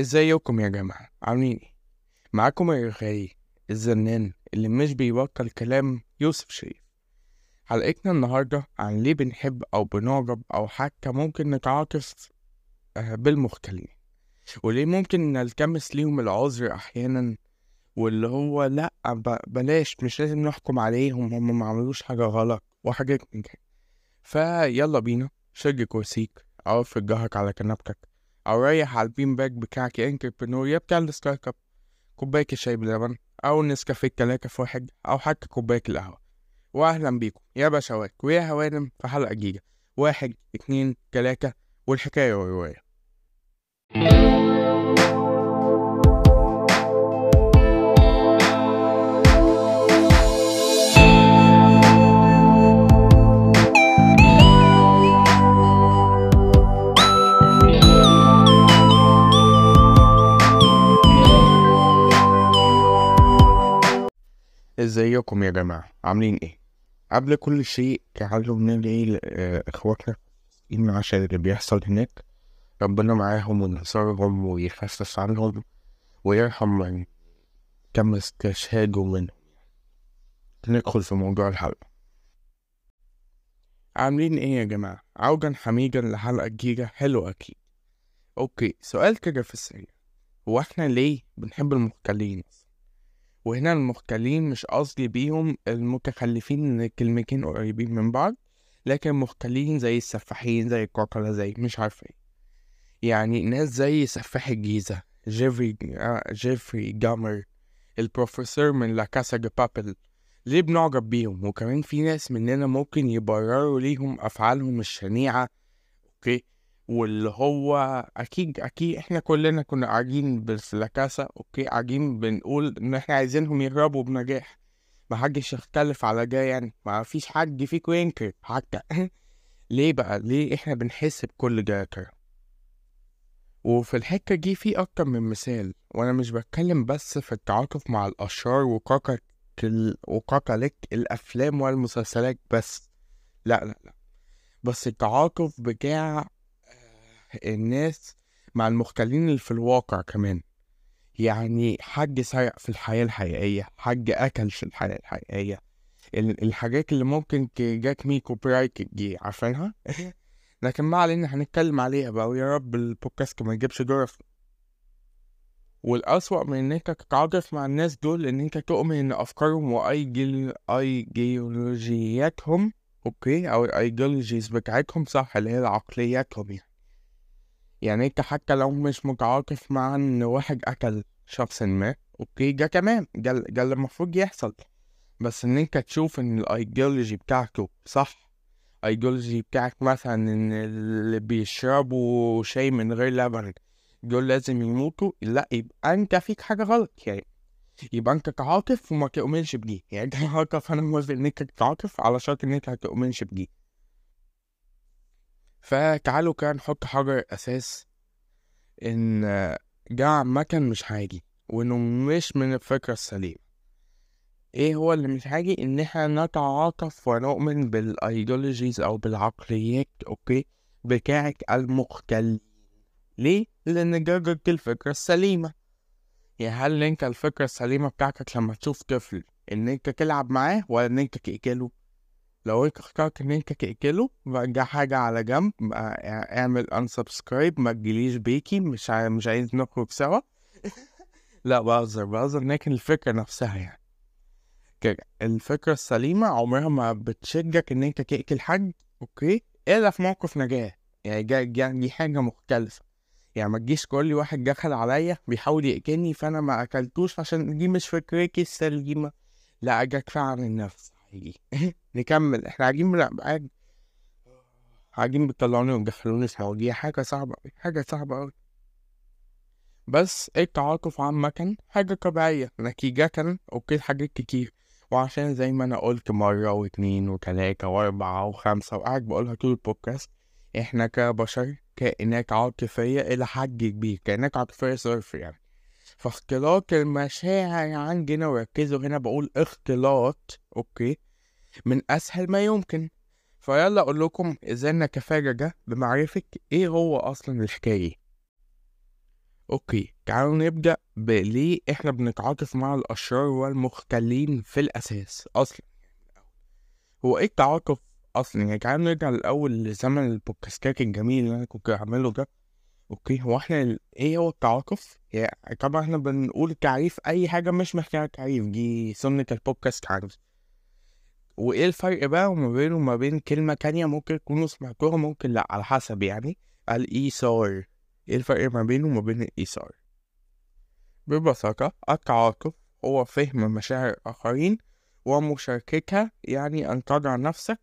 ازيكم يا جماعة؟ عاملين إيه؟ معاكم الرغاي الزنان اللي مش بيبطل كلام يوسف شريف. حلقتنا النهاردة عن ليه بنحب أو بنعجب أو حتى ممكن نتعاطف آه، بالمختلين وليه ممكن نلتمس ليهم العذر أحيانا واللي هو لأ بلاش مش لازم نحكم عليهم هم ما عملوش حاجة غلط وحاجات من كده. فيلا بينا شج كرسيك أو افرد ظهرك على كنبتك. أو ريح على ال bean bag بتاعك يا entrepreneur يا بتاع ال startup كوباية الشاي بلبن أو النسكافيه التلاتة في واحد أو حتى كوباية القهوة. وأهلا بيكم. يا بشوات ويا هوانم في حلقة جديدة. واحد اتنين تلاتة والحكاية والرواية ازيكم يا جماعة؟ عاملين إيه؟ قبل كل شيء تعالوا ندعي لإخواتنا الفلسطينيين عشان اللي بيحصل هناك. ربنا معاهم وينصرهم ويخفف عنهم ويرحم من كم استشهادوا منهم. ندخل في موضوع الحلقة. عاملين إيه يا جماعة؟ عودا حميدا لحلقة جديدة. حلوة أكيد. أوكي سؤال كده في السريع. هو إحنا ليه بنحب المختلين؟ وهنا المختلين مش قصدي بيهم المتخلفين الكلمتين قريبين من بعض لكن مختلين زي السفاحين زي الكوكولا زي مش عارف إيه. يعني ناس زي سفاح الجيزة جيفري آه، جيفري دامر البروفيسور من لا كاسا دي بابيل ليه بنعجب بيهم؟ وكمان في ناس مننا ممكن يبرروا ليهم أفعالهم الشنيعة أوكي؟ واللي هو أكيد أكيد إحنا كلنا كنا قاعدين بالفلاكاسة أوكي قاعدين بنقول إن إحنا عايزينهم يهربوا بنجاح. محدش يختلف على ده يعني. ما فيش حد فيكم ينكر حتى. ليه بقى؟ ليه إحنا بنحس بكل ده يا وفي الحتة دي في أكتر من مثال وأنا مش بتكلم بس في التعاطف مع الأشرار وكاكا وكاكاليك الأفلام والمسلسلات بس. لا لا لا. بس التعاطف بتاع الناس مع المختلين اللي في الواقع كمان. يعني حد سرق في الحياة الحقيقية حد أكل في الحياة الحقيقية. ال- الحاجات اللي ممكن تجيب لي copyright دي عارفينها لكن ما علينا هنتكلم عليها بقى ويا رب البودكاست ما يجيبش جرف. والأسوأ من إنك تتعاطف مع الناس دول إن أنت تؤمن إن أفكارهم وأيجل أيديولوجياتهم okay أو ال ideologies بتاعتهم صح اللي هي عقلياتهم يعني. يعني أنت حتى لو مش متعاطف مع إن واحد أكل شخص ما okay ده تمام ده ده اللي المفروض يحصل. بس إن أنت تشوف إن الأيديولوجي بتاعته صح الأيديولوجي بتاعك مثلا إن اللي بيشربوا شاي من غير لبن دول لازم يموتوا لأ يبقى أنت فيك حاجة غلط يعني. يبقى أنت تعاطف وما تؤمنش بدي يعني أنت تعاطف أنا موافق إن أنت تتعاطف على شرط إن أنت ما تؤمنش بدي فتعالوا كده نحط حجر أساس إن ده عامة مش healthy وإنه مش من الفطرة السليمة إيه هو اللي مش هاجي؟ إن إحنا نتعاطف ونؤمن بال ideologies أو بالعقليات okay؟ بتاعت المختلين ليه؟ لأن ده الفطرة السليمة. يعني هل أنت الفطرة السليمة بتاعتك لما تشوف طفل إن أنت تلعب معاه ولا إن أنت تقتله؟ لو انت اخترت ان انت تقتله ده حاجة على جنب بقى اعمل unsubscribe ما تجيليش بيكي مش عايز مش عايز نخرج سوا. لا بهزر بهزر لكن الفكرة نفسها يعني. كده الفكرة السليمة عمرها ما بتشجعك ان انت تقتل حد أوكي؟ الا في موقف نجاة يعني جا جا دي حاجة مختلفة. يعني ما تجيش لي واحد دخل عليا بيحاول يقتلني فأنا ما أكلتوش عشان دي مش فكرتي السليمة. لا أجي ادفع عن النفس. هيجي نكمل. إحنا قاعدين قاعد قاعدين بتطلعوني وتدخلوني في حاجة صعبة أوي. حاجة صعبة أوي. بس التعاطف عامة حاجة طبيعية. نتيجة أوكي حاجات كتير. وعشان زي ما أنا قلت مرة واتنين وتلاتة وأربعة وخمسة وقاعد بقولها طول البودكاست إحنا كبشر كائنات عاطفية إلى حد كبير. كائنات عاطفية صرف يعني. فاختلاط المشاعر عندنا وركزوا هنا بقول اختلاط okay من أسهل ما يمكن. فيلا أقول لكم إزاي نتفادى ده بمعرفة إيه هو أصلا الحكاية. okay تعالوا نبدأ بليه إحنا بنتعاطف مع الأشرار والمختلين في الأساس أصلا. هو إيه التعاطف أصلا؟ يعني تعالوا نرجع الأول لزمن البودكاستات الجميل اللي أنا كنت بعمله ده. أوكي هو إحنا ال- إيه هو التعاطف يعني طبعا إحنا بنقول تعريف أي حاجة مش محتاجة تعريف دي سنة البودكاست عندي. وإيه الفرق بقى ما بينه وما بين كلمة تانية ممكن تكونوا سمعتوها ممكن لأ على حسب يعني. الإيثار إيه الفرق ما بينه وما بين الإيثار؟ ببساطة التعاطف هو فهم مشاعر الآخرين ومشاركتها يعني أن تضع نفسك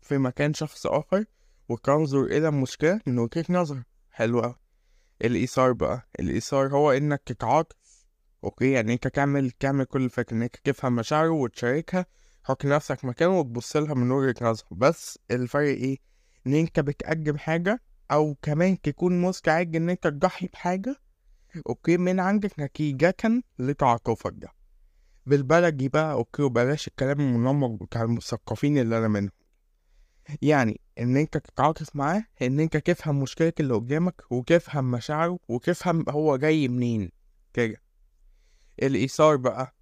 في مكان شخص آخر وتنظر إلى المشكلة من وجهة نظر. حلو أوي الإيثار بقى. الإيثار هو إنك تتعاطف okay؟ يعني أنت تعمل تعمل كل الفكرة إنك تفهم مشاعره وتشاركها تحط نفسك مكانه وتبص لها من وجهة نظر. بس الفرق إيه؟ إن أنت بتقدم حاجة أو كمان تكون مستعد إن أنت تضحي بحاجة okay؟ من عندك نتيجة لتعاطفك ده. بالبلدي بقى okay؟ وبلاش الكلام المنمق بتاع المثقفين اللي أنا منهم. يعني إن أنت تتعاطف معاه إن أنت تفهم مشكلة اللي قدامك وتفهم مشاعره وتفهم هو جاي منين كده. الإيثار بقى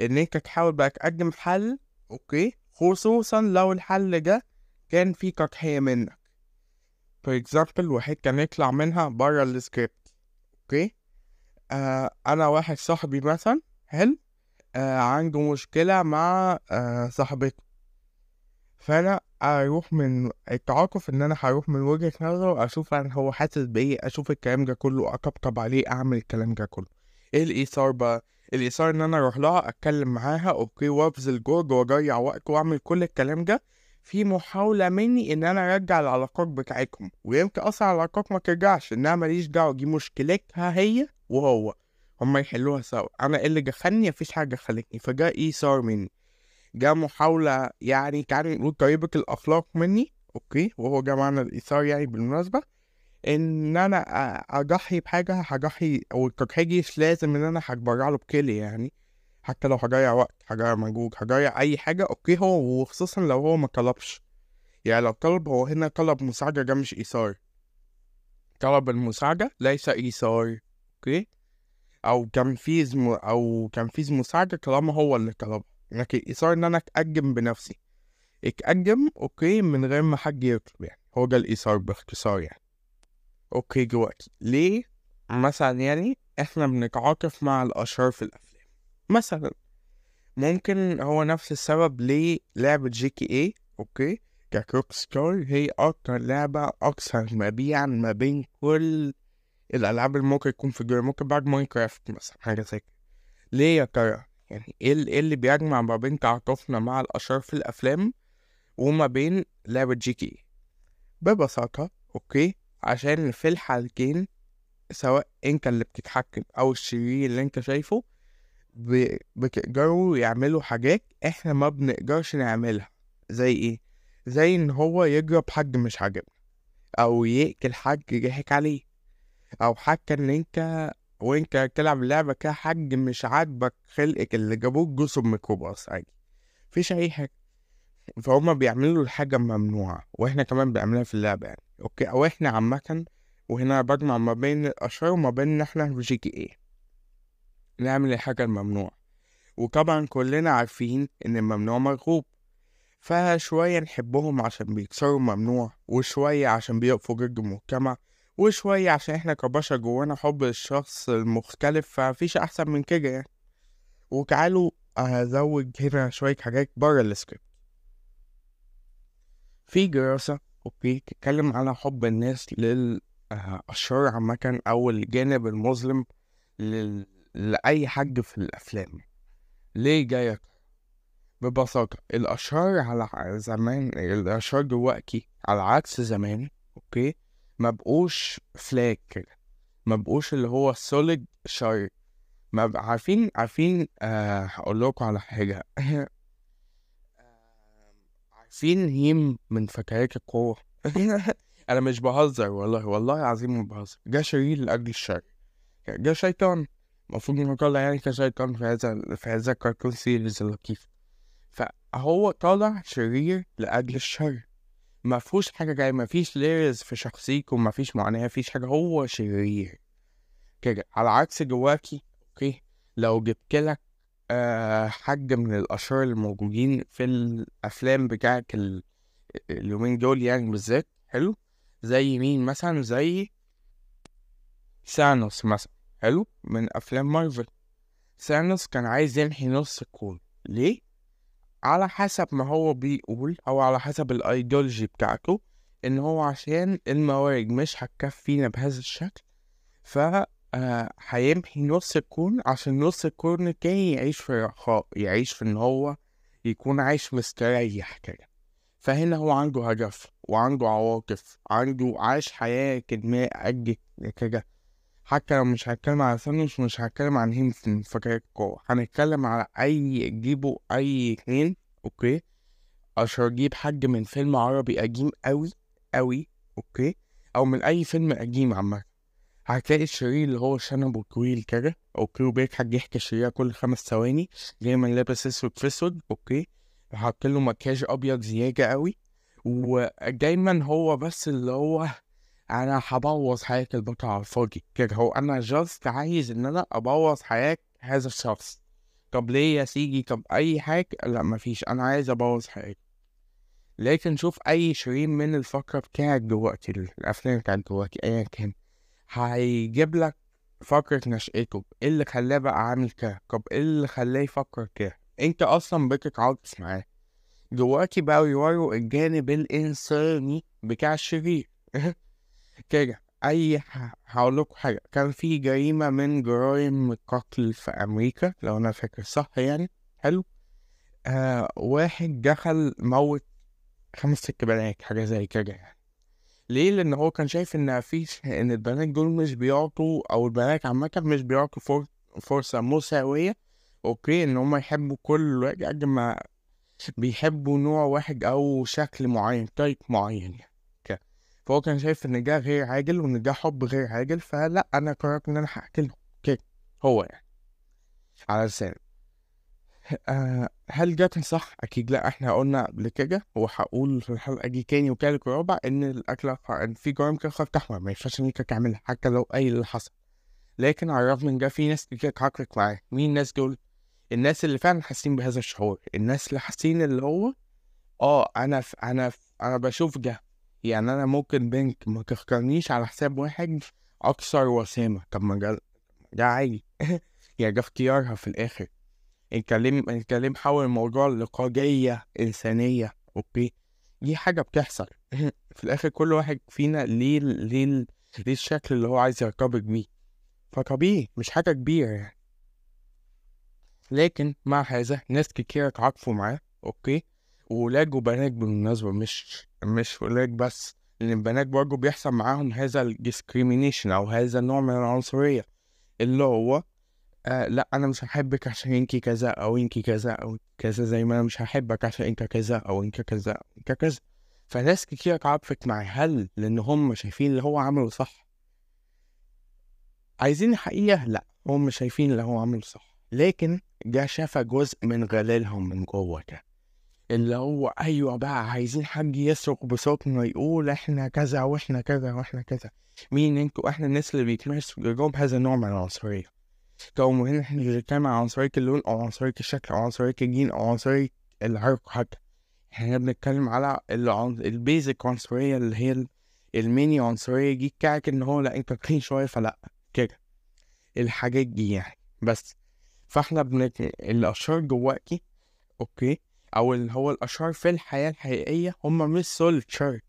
إن أنت تحاول بقى تقدم حل okay؟ خصوصا لو الحل ده كان فيه تضحية منك. For example واحد كان يطلع منها برا السكريبت okay؟ آه أنا واحد صاحبي مثلا حلو؟ آه عنده مشكلة مع آه صاحبته. فأنا أروح من التعاطف إن أنا هروح من وجهة نظره أشوف أنا هو حاسس بإيه أشوف الكلام ده كله أطبطب عليه أعمل الكلام ده كله. إيه الإيثار بقى؟ الإيثار إن أنا أروح لها أتكلم معاها okay وأبذل جهد وأضيع وقت وأعمل كل الكلام ده في محاولة مني إن أنا أرجع العلاقات بتاعتكم ويمكن أصلا العلاقات ما ترجعش إنها ماليش دعوة دي مشكلتها هي وهو. هما يحلوها سوا. أنا إيه اللي دخلني؟ مفيش حاجة دخلتني فجاء إيثار مني. جاء محاولة يعني تعالى نقول طيبة الأخلاق مني okay وهو جه معنى الإيثار يعني بالمناسبة إن أنا أضحي بحاجة هضحي أو التضحية لازم إن أنا هتبرع له بكلي يعني حتى لو هضيع وقت هضيع مجهود هضيع أي حاجة okay هو وخصوصا لو هو ما طلبش. يعني لو طلب هو هنا طلب مساعدة ده مش إيثار. طلب المساعدة ليس إيثار okay؟ أو تنفيذ م... أو تنفيذ مساعدة طالما هو اللي طلبها. لكن إيثار إن أنا أتقدم بنفسي. اتقدم okay من غير ما حد يطلب يعني. هو ده الإيثار باختصار يعني. okay دلوقتي. ليه؟ مثلا يعني إحنا بنتعاطف مع الأشرار في الأفلام. مثلا ممكن هو نفس السبب ليه لعبة GTA okay Rockstar هي أكتر لعبة أكثر مبيعا ما بين كل الألعاب اللي ممكن يكون في الدنيا ممكن بعد Minecraft مثلا حاجة زي كده. ليه يا ترى؟ يعني إيه ال- إيه اللي بيجمع ما بين تعاطفنا مع الاشرار في الأفلام وما بين لعبة جي كي ببساطة أوكي؟ عشان في الحالتين سواء انت اللي بتتحكم أو الشرير اللي أنت شايفه ب- بتقدروا يعملوا حاجات إحنا ما بنقدرش نعملها. زي إيه؟ زي إن هو يضرب حد مش عاجبنا أو يقتل حد يضحك عليه أو حتى إن أنت وانت بتلعب اللعبة كده حد مش عاجبك خلقك اللي جابوك جسم ميكروباص عادي. مفيش أي حاجة. فهم بيعملوا الحاجة الممنوعة وإحنا كمان بنعملها في اللعبة يعني. أوكي؟ أو إحنا عامة وهنا بجمع ما بين الأشرار وما بين إن إحنا في جي إيه. نعمل الحاجة الممنوعة. وطبعا كلنا عارفين إن الممنوع مرغوب فشوية نحبهم عشان بيكسروا الممنوع وشوية عشان بيقفوا ضد المجتمع. وشوية عشان إحنا كبشر جوانا حب للشخص المختلف فمفيش أحسن من كده يعني. وتعالوا أزود هنا شوية حاجات بره السكريبت في دراسة okay تتكلم على حب الناس للأشرار عامة أو الجانب المظلم لل... لأي حد في الأفلام. ليه جاية؟ ببساطة الأشرار على زمان الأشرار دلوقتي على عكس زمان okay؟ ما بقوش flat ما بقوش اللي هو solid شر ما بق- عارفين عارفين آه هقول لكم على حاجة. عارفين هيم من فتيات القوة؟ أنا مش بهزر والله والله العظيم ما بهزر. ده شرير لأجل الشر. ده شيطان. المفروض إنه طالع يعني كشيطان في هذا في هذا الكرتون series اللطيف فهو طالع شرير لأجل الشر. ما فيهوش حاجة جاية ما فيش layers في شخصيته ما فيش معاناة ما فيش حاجة هو شرير. كده على عكس جواكي okay؟ لو جبتلك آه حاجة من الأشرار الموجودين في الأفلام بتاعت ال- اليومين دول يعني بالذات حلو؟ زي مين مثلا؟ زي سانوس مثلا حلو؟ من أفلام مارفل سانوس كان عايز ينهي نص الكون. ليه؟ على حسب ما هو بيقول أو على حسب الأيديولوجي بتاعته إن هو عشان الموارد مش هتكفينا بهذا الشكل ف آه، هيمحي نص الكون عشان نص الكون التاني يعيش في رخاء يعيش في إن هو يكون عايش مستريح كده. فهنا هو عنده هدف وعنده عواطف عنده عاش حياة كدماء قد كده. حتى لو مش هتكلم على ثانوس مش هتكلم عن هيم في فتيات القوة هنتكلم على أي جيبوا أي اتنين okay؟ أشهر جيب حد من فيلم عربي قديم أوي أوي okay؟ أو من أي فيلم قديم عامة. هتلاقي الشرير اللي هو شنبه طويل كده okay؟ وبيضحك ضحكته الشريرة كل خمس ثواني دايما لابس أسود في أسود okay؟ حاطين له مكياج أبيض زيادة أوي. ودايما هو بس اللي هو أنا هبوظ حياة البطل على الفاضي كده. هو أنا just عايز إن أنا أبوظ حياة هذا الشخص. طب ليه يا سيدي؟ طب أي حاجة. لا مفيش. أنا عايز أبوظ حياته لكن شوف أي شرير من الفترة بتاعت دلوقتي الأفلام بتاعت دلوقتي ايا كان هيجيب لك فقرة نشأته. إيه اللي خلاه بقى عامل كده؟ طب إيه اللي خلاه يفكر كده؟ أنت أصلا بتتعاطف معاه. دلوقتي بقوا يوروا الجانب الإنساني بتاع الشرير. كده. أي هقول لكم حاجة كان في جريمة من جرائم القتل في أمريكا لو أنا فاكر صح يعني. حلو. آه واحد دخل موت خمس ست بنات حاجة زي كده يعني. ليه؟ لأن هو كان شايف إن مفيش إن البنات دول مش بيعطوا أو البنات عامة مش بيعطوا فر... فرصة مساوية. okay إن هم يحبوا كل واحد ما بيحبوا نوع واحد أو شكل معين type معين يعني. فهو كان شايف إن ده غير عادل وإن ده حب غير عادل فلأ أنا قررت إن أنا هقتله كده هو يعني. على لسانه. آه هل جت صح؟ أكيد لأ. إحنا قلنا قبل كده وهقول في الحلقة دي تاني وتالت ورابع إن القتل إن في جرائم كده خط أحمر ما ينفعش أنت تعملها حتى لو إيه اللي حصل. لكن على الرغم من ده في ناس كتير اتعاقدت معاه. مين الناس دول؟ الناس اللي فعلا حاسين بهذا الشعور. الناس اللي حاسين اللي هو آه أنا ف... أنا ف... أنا بشوف ده يعني أنا ممكن بنك ما تختارنيش على حساب واحد أكثر وسامة طب ما ده ده عادي. يعني ده اختيارها في الآخر. الكلام الكلام حول الموضوع لقضية إنسانية أوكي؟ دي حاجة بتحصل. في الآخر كل واحد فينا ليه ليه ليه الشكل اللي هو عايز يرتبط بيه. فطبيعي مش حاجة كبيرة يعني. لكن مع هذا ناس كتير اتعاطفوا معاه okay؟ وولاد وبنات بالمناسبة مش مش ولاد بس لأن البنات برضه بيحصل معاهم هذا ال discrimination أو هذا النوع من العنصرية اللي هو آه لأ أنا مش هحبك عشان انتي كذا أو انتي كذا أو كذا زي ما أنا مش هحبك عشان أنت كذا أو أنت كذا أو أنت كذا. فناس كتير اتعاطفت معاه هل لأن هم شايفين اللي هو عمله صح. عايزين الحقيقة؟ لأ هم شايفين اللي هو عمله صح. لكن ده شاف جزء من غلالهم من جوه ده. اللي هو أيوه بقى عايزين حد يصرخ بصوتنا يقول إحنا كذا وإحنا كذا وإحنا كذا. مين أنتوا؟ إحنا الناس اللي بيتمارسوا جواهم هذا النوع من العنصرية. لو هنا إحنا بنتكلم عن عنصرية اللون أو عنصرية الشكل أو عنصرية الجين أو عنصرية العرق حتى. إحنا بنتكلم على. ال basic عنصرية اللي هي ال- الميني عنصرية دي بتاعت إن هو لأ أنت تخين شوية فلأ كده. الحاجات دي يعني. بس. فإحنا بنت... الأشرار جواكي okay؟ أو اللي هو الأشرار في الحياة الحقيقية هما مش sole شر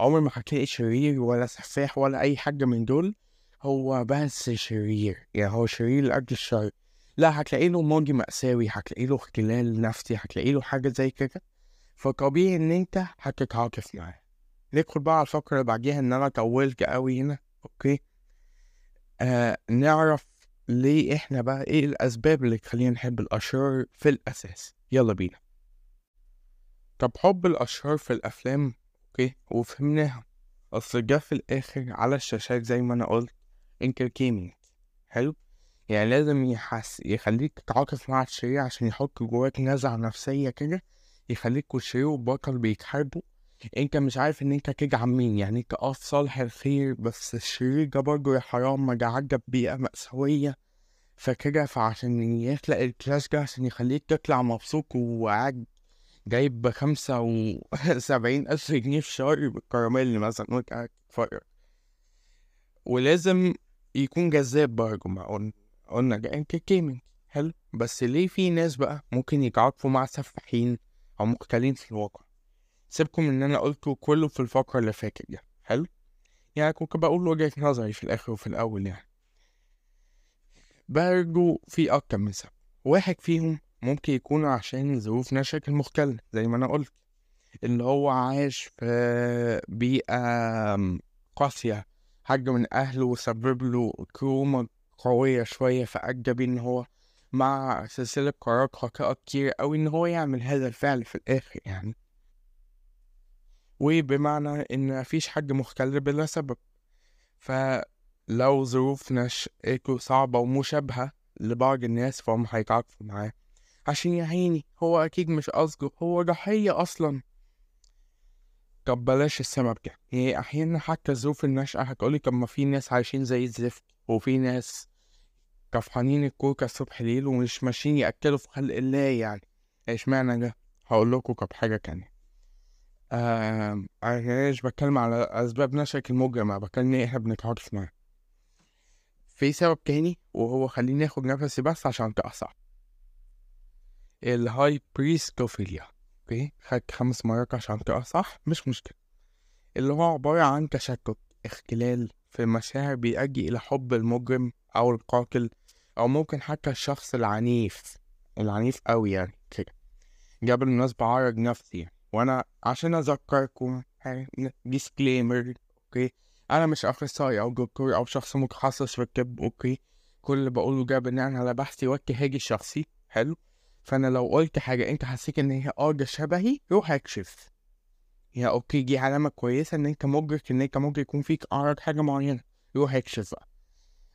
عمر ما هتلاقي شرير ولا سفاح ولا أي حاجة من دول هو بس شرير. يعني هو شرير لأجل الشر. لا هتلاقي له ماضي مأساوي هتلاقي له اختلال نفسي هتلاقي له حاجة زي كده. فطبيعي إن أنت هتتعاطف معاه. ندخل بقى على الفقرة اللي بعديها إن أنا طولت أوي هنا. okay. آه نعرف ليه إحنا بقى إيه الأسباب اللي تخلينا نحب الأشرار في الأساس. يلا بينا. طب حب الأشرار في الأفلام okay وفهمناها. أصل جه في الآخر على الشاشات زي ما أنا قلت انترتينمنت حلو؟ يعني لازم يحس يخليك تتعاطف مع الشرير عشان يحط جواك نزعة نفسية كده يخليك والشرير والبطل بيتحاربوا. أنت مش عارف إن أنت تجعل مين يعني أنت آه صالح الخير بس الشرير ده برضه يا حرام ما جعلك بيئة مأساوية. فكده فعشان يخلق الكلاش ده عشان يخليك تطلع مبسوط وقاعد جايب بخمسة وسبعين ألف جنيه في شهر بالكراميل مثلا قاعد تتفرج ولازم يكون جذاب برضه ما قلنا قلنا انترتينمنت حلو. بس ليه في ناس بقى ممكن يتعاطفوا مع سفاحين أو مختلين في الواقع؟ سيبكم اللي أنا قلته كله في الفقرة اللي فاتت ده حلو؟ يعني كنت بقول وجهة نظري في الآخر وفي الأول يعني. برضه في أكتر من سبب. واحد فيهم ممكن يكون عشان ظروف نشأته المختلة زي ما أنا قلت. اللي هو عايش في بيئة قاسية. حاجة من أهله سبب له تروما قوية شوية فأدى بيه إن هو مع سلسلة قرارات خاطئة كتير أوي إن هو يعمل هذا الفعل في الآخر يعني. وبمعنى إن مفيش حد مختل بلا سبب. فلو ظروف نشأته صعبة ومشابهة لبعض الناس فهم هيتعاطفوا معاه. عشان يعيني هو أكيد مش قصده هو ضحية أصلا. طب بلاش السبب ده يعني أحيانا حتى ظروف النشأة هتقولي طب ما في ناس عايشين زي الزفت وفي ناس طفحانين الكوكا الصبح ليل ومش ماشيين يأكلوا في خلق الله يعني. إشمعنى ده؟ هقول لكم طب حاجة تانية. أنا مش بتكلم على أسباب نشأة المجرم أنا بتكلم إيه إحنا بنتعاطف معاه. في سبب تاني وهو خليني آخد نفسي بس عشان تقصح ال hybristophilia okay؟ خدت خمس مرات عشان تطلع صح مش مشكلة. اللي هو عبارة عن تشكك اختلال في المشاعر بيؤدي إلى حب المجرم أو القاتل أو ممكن حتى الشخص العنيف العنيف أوي يعني كده. جاب الناس بعرض نفسي. وأنا عشان أذكركم disclaimer okay؟ أنا مش أخصائي أو دكتور أو شخص متخصص في الطب okay؟ كل اللي بقوله ده بناء على بحثي واجتهادي الشخصي. حلو؟ فأنا لو قلت حاجة أنت حسيت إن هي آه ده شبهي روح اكشف. يا أوكي دي علامة كويسة إن أنت مدرك إن أنت ممكن يكون فيك أعراض حاجة معينة. روح اكشف بقى.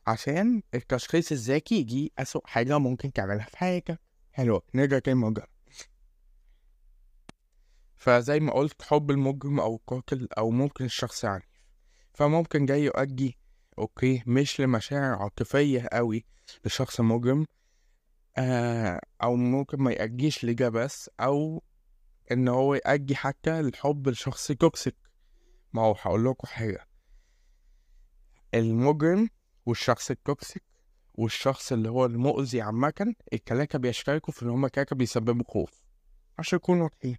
عشان التشخيص الذكي يجي أسوأ حاجة ممكن تعملها في حياتك. حلو نرجع تاني الموضوع فزي ما قلت حب المجرم أو القاتل أو ممكن الشخص عنيف فممكن ده يؤدي okay مش لمشاعر عاطفية قوي للشخص المجرم آه أو ممكن ما يؤديش لده بس أو إن هو يؤدي حتى الحب لشخص toxic ما هو هقول لكم حاجة. المجرم والشخص ال toxic والشخص اللي هو المؤذي عامة التلاتة بيشتركوا في إن هما تلاتة بيسببوا خوف. عشان نكون واضحين.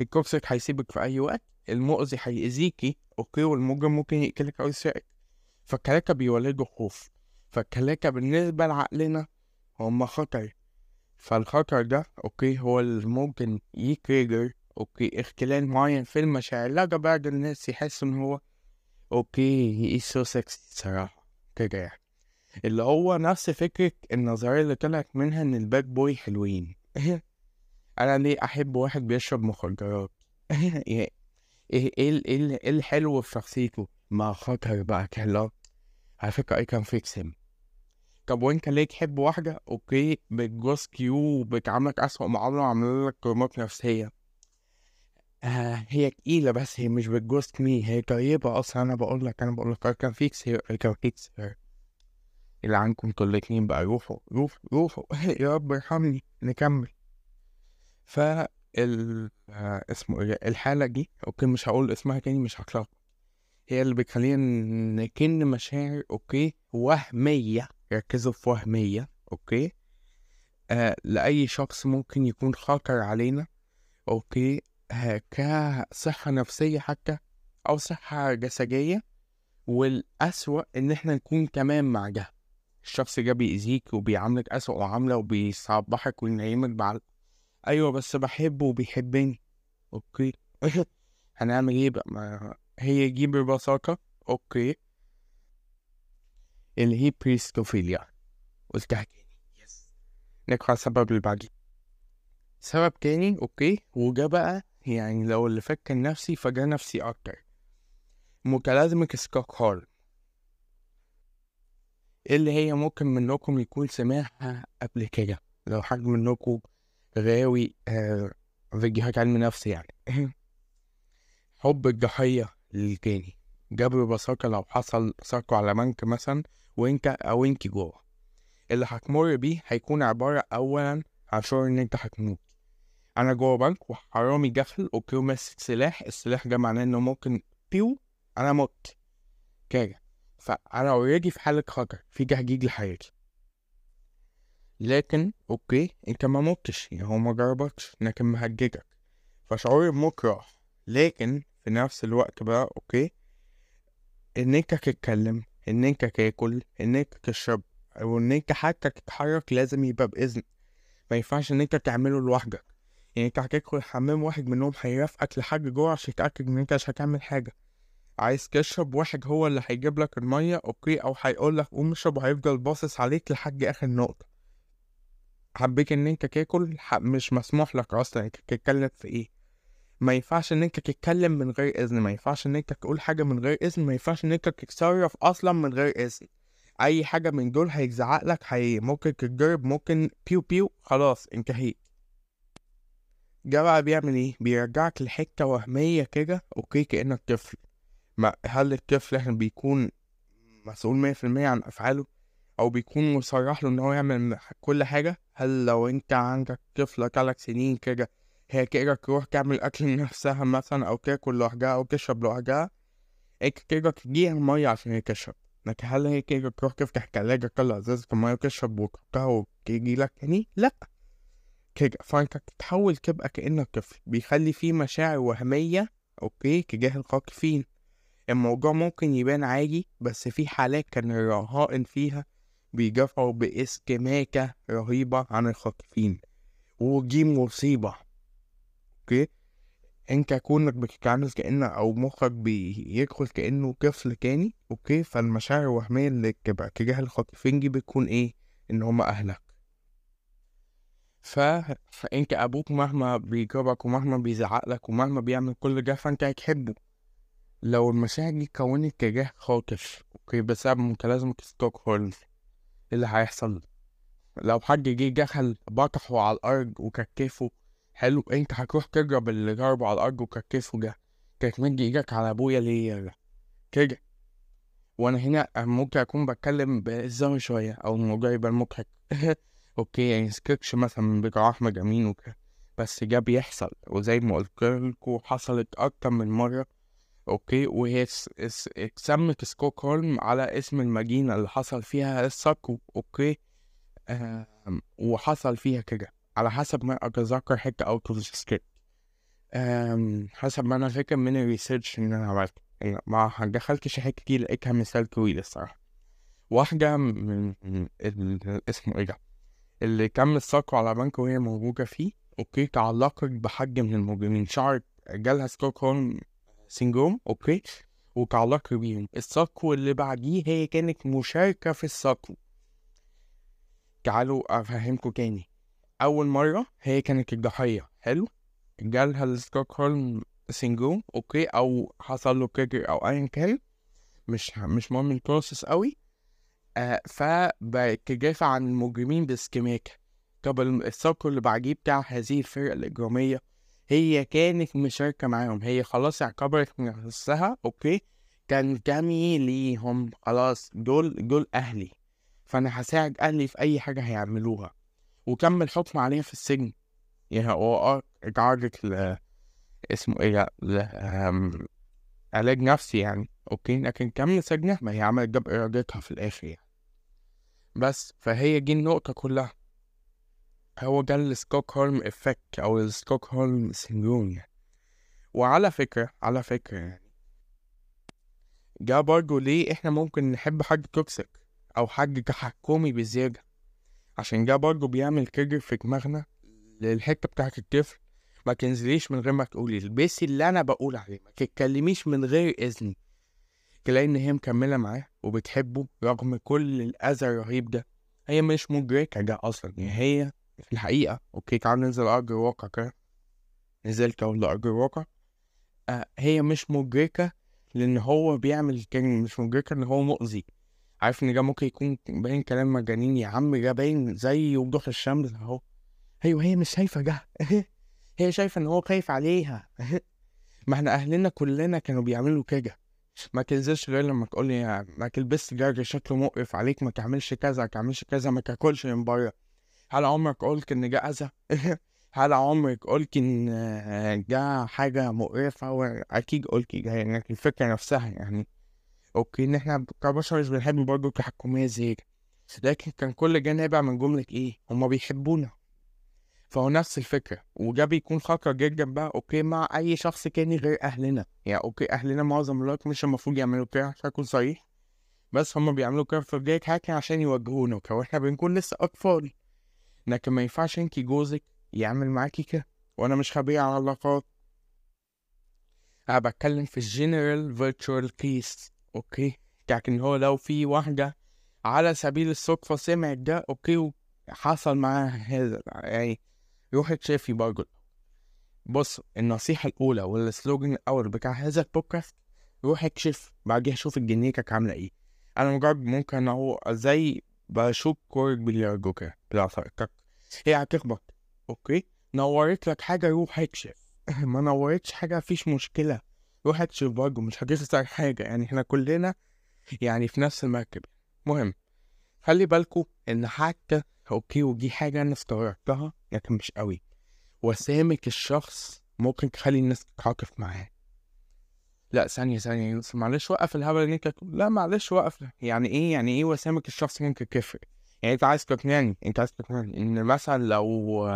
ال toxic هيسيبك في أي وقت المؤذي هيأذيكي okay والمجرم ممكن يقتلك أو يسرقك. فالتلاتة بيولدوا خوف. فالتلاتة بالنسبة لعقلنا هما خطر. فالخطر ده okay هو اللي ممكن ي trigger okay اختلال معين في المشاعر. لقى بعض الناس يحس إن هو okay he's so sexy صراحة. كده يعني. اللي هو نفس فكرة النظرية اللي طلعت منها إن ال bad boy حلوين. أنا ليه أحب واحد بيشرب مخدرات؟ إيه إيه ال- إيه إيه الحلو في شخصيته؟ ما خطر بقى كلا على فكرة أي كان فيكس هيم طب وأنت ليه تحب واحدة؟ أوكي بتجوز كيو وبتعاملك أسوأ معاملة وعاملة لك كرامات نفسية. آه هي تقيلة بس هي مش بتجوز مي هي طيبة أصلا. أنا بقول لك أنا بقول لك كان فيكس هي كان فيكس اللي عنكم أنتوا الاتنين بقى روحوا روحوا روحوا. يا رب ارحمني نكمل. ف ال آه، اسمه إيه الحالة دي okay مش هقول اسمها تاني مش هتلخبط هي اللي بتخلينا نكن مشاعر okay وهمية. ركزوا في وهمية okay؟ آه لأي شخص ممكن يكون خطر علينا okay؟ آه كصحة نفسية حتى أو صحة جسدية. والأسوأ إن إحنا نكون كمان مع ده. الشخص ده بيأذيك وبيعاملك أسوأ معاملة وبيصبحك وينيمك بعد أيوة بس بحبه وبيحبني okay؟ هنعمل إيه بقى؟ هي دي ببساطة okay؟ اللي hybristophilia تاني yes على السبب اللي بعديه سبب تاني okay. وده بقى يعني لو اللي كان نفسي فده نفسي أكتر. متلازمة ستوكهولم اللي هي ممكن منكم يكون سمعها قبل كده. لو حد منكم غاوي آه فيديوهات علم نفس يعني. حب الضحية للجاني. ده بكل بساطة لو حصل سرقة على بنك مثلا وانت أو انت جوه. اللي هتمر بيه هيكون عبارة اولا عن شعور إن أنت هتموت. أنا جوه بنك وحرامي دخل okay ماسك سلاح. السلاح ده معناه إنه ممكن pew أنا مت. كده. فأنا already في حالة خطر. في تهديد لحياتي. لكن okay أنت ما متش. يعني هو ما ضربكش لكن مهددك. فشعور الموت راح لكن في نفس الوقت بقى okay إن أنت تتكلم إن أنت تاكل إن أنت تشرب أو ان أنت حتى تتحرك لازم يبقى بإذن. ما ينفعش إن أنت تعمله لوحدك. يعني أنت هتدخل الحمام واحد منهم هيرافقك لحد جوه عشان يتأكد إن أنت مش هتعمل حاجة. عايز تشرب واحد هو اللي هيجيب لك المية okay أو هيقول لك قوم اشرب وهيفضل باصص عليك لحد آخر نقطة. حبيت إن أنت تاكل مش مسموح لك أصلا. أنت تتكلم في إيه؟ ما ينفعش إن أنت تتكلم من غير إذن ما ينفعش إن أنت تقول حاجة من غير إذن ما ينفعش إن أنت تتصرف أصلا من غير إذن. أي حاجة من دول هيزعق لك هي ممكن تتضرب ممكن pew pew خلاص انتهيت. ده بقى بيعمل إيه؟ بيرجعك لحتة وهمية كده okay كأنك طفل. ما هل الطفل إحنا بيكون مسؤول مية في المية عن أفعاله؟ أو بيكون مصرح له إن هو يعمل كل حاجة؟ هل لو أنت عندك طفله ثلاث سنين كده هي كده تروح تعمل أكل لنفسها مثلا أو تاكل لوحدها أو تشرب لوحدها كده تجيها الميه عشان هي تشرب. لكن هل هي كده تروح تفتح التلاجة تطلع ازازة المية وتشرب وتحطها وتيجي لك تاني؟ لأ. كده. فأنت تتحول تبقى كأنك طفل. بيخلي فيه مشاعر وهمية okay تجاه الخاطفين. الموضوع ممكن يبان عادي بس في حالات كان الرهائن فيها بيدافعوا باستماتة رهيبة عن الخاطفين. ودي مصيبة. okay؟ انت كونك بتتعامل كأنه أو مخك بيدخل كأنه طفل تاني okay؟ فالمشاعر الوهمية اللي تبقى تجاه الخاطفين دي بتكون إيه؟ إن هما أهلك. ف... فانت أبوك مهما بيضربك ومهما بيزعقلك ومهما بيعمل كل ده فأنت هتحبه. لو المشاعر دي كونت تجاه خاطف okay؟ بسبب متلازمة ستوكهولم اللي هيحصل؟ لو حد جه دخل بطحه على الأرض وكتفه حلو أنت هتروح تضرب اللي ضربه على الأرض وكتفه ده أنت مادد إيدك على أبويا ليه كده. وأنا هنا ممكن أكون بتكلم بهزار شوية أو الموضوع يبقى مضحك. okay يعني سكتش مثلا من بتاع أحمد أمين وكده. بس ده بيحصل وزي ما قلت لكم حصلت أكتر من مرة. okay وهي اتسمت ستوكهولم على اسم المدينة اللي حصل فيها السطو okay؟ آه وحصل فيها كده. على حسب ما أتذكر حتة out of script حسب ما أنا فاكر من ال research اللي أنا عملته. يعني ما دخلتش حتة دي لقيتها مثال طويل الصراحة. واحدة من اسمه إيه ده؟ اللي كان السطو على بنك وهي موجودة فيه. okay تعلقت بحد من المجرمين شعرت جالها Stockholm syndrome okay وتعلق بيهم. السطو اللي بعديه هي كانت مشاركة في السطو تعالوا أفهمكم تاني. أول مرة هي كانت الضحية. حلو؟ جالها ال Stockholm syndrome okay؟ أو حصل له trigger أو ايا كان. مش مش مهم ال process قوي. آه تدافع عن المجرمين باستماتة طب السطو اللي بعديه بتاع هذه الفرقة الإجرامية هي كانت مشاركة معاهم. هي خلاص اعتبرت نفسها okay؟ تنتمي ليهم. خلاص دول دول أهلي. فأنا هساعد أهلي في أي حاجة هيعملوها. وتم الحكم عليها في السجن. يعني هو آه اتعرضت ل اسمه إيه ل علاج نفسي يعني. okay لكن تم سجنها؟ ما هي عملت ده بإرادتها في الآخر يعني. بس فهي دي النقطة كلها. هو ده ال Stockholm effect أو ال Stockholm syndrome يعني. وعلى فكرة على فكرة يعني. ده برضه ليه إحنا ممكن نحب حد toxic أو حد تحكمي بزيادة. عشان ده برضه بيعمل كجر في دماغنا للحتة بتاعت الطفل. ما تنزليش من غير ما تقولي البسي اللي أنا بقول عليه ما تتكلميش من غير اذني تلاقي إن هي مكملة معاه وبتحبه رغم كل الأذى الرهيب ده. هي مش مدركة ده أصلا يعني هي في الحقيقة. أوكي تعال ننزل أرض الواقع كده. نزلت أهو لأرض الواقع. آه هي مش مدركة لأن هو بيعمل كان مش مدركة ان هو مؤذي. عارف إن ده ممكن يكون باين كلام مجانين يا عم ده باين زي وضوح الشمس أهو. أيوه هي مش شايفة ده هي شايفة إن هو خايف عليها. ما إحنا أهلنا كلنا كانوا بيعملوا كده. ما تنزلش غير لما تقول لي ما تلبسش جرج شكله مقرف عليك ما تعملش كذا ما تعملش كذا ما تاكلش من بره. هل عمرك قلت إن ده أذى؟ هل عمرك قلت إن ده حاجة مقرفة؟ وأكيد قلت يعني الفكرة نفسها يعني. أوكي إن إحنا كبشر مش بنحب برضه التحكمية زي لكن كان كل ده نابع من جملة إيه؟ هما بيحبونا. فهو نفس الفكرة وده بيكون خطر جدا بقى okay مع أي شخص تاني غير أهلنا. يعني okay أهلنا معظم الوقت مش المفروض يعملوا كده عشان أكون صريح بس هما بيعملوا كده في بداية حاجة عشان يوجهونا وكده وإحنا بنكون لسه أطفال. لكن ما ينفعش انت جوزك يعمل معاكي كده وأنا مش خبير على العلاقات أنا بتكلم في ال general virtual case okay. لكن هو لو في واحدة على سبيل الصدفة سمعت ده أوكي وحصل معاها هذا يعني روح اكشفي برضه. بص النصيحة الأولى والسلوجن الأول بتاع هذا البودكاست روح اكشف بعديها شوف الجنيكك عاملة إيه. أنا مجرد ممكن أهو زي بشوف كورك بلياردو كده هي هتخبط. أوكي؟ نورت لك حاجة روح اكشف ما نورتش حاجة مفيش مشكلة. روح اكشف برضه مش هتخسر حاجة. يعني إحنا كلنا يعني في نفس المركب. مهم. خلي بالكو إن حتى أوكي ودي حاجة أنا استغربتها لكن مش قوي. وسامك الشخص ممكن تخلي الناس تتعاطف معاه. لا ثانية ثانية معلش وقف الهبل اللي أنت لا معلش وقف. يعني إيه؟ يعني إيه وسامك الشخص ممكن تفرق يعني أنت عايز تقنعني أنت عايز تقنعني إن مثلا لو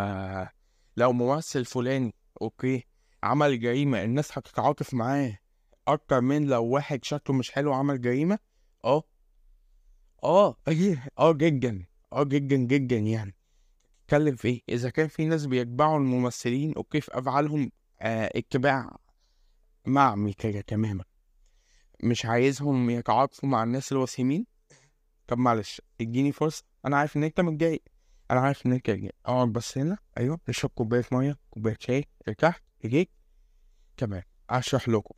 لو ممثل فلاني okay عمل جريمة الناس هتتعاطف معاه أكتر من لو واحد شكله مش حلو عمل جريمة؟ آه. آه آه جدا. آه جدا جدا يعني. اتكلم في إيه؟ إذا كان في ناس بيتبعوا الممثلين okay في افعالهم آه اتباع أعمى كده تماما. مش عايزهم يتعاطفوا مع الناس الوسيمين؟ طب معلش إديني فرصة. أنا عارف إن أنت متضايق. أنا عارف إن أنت متضايق. أقعد بس هنا. أيوه أشرب كوباية مية كوباية شاي. ارتحت. اجيك تمام اشرح لكم.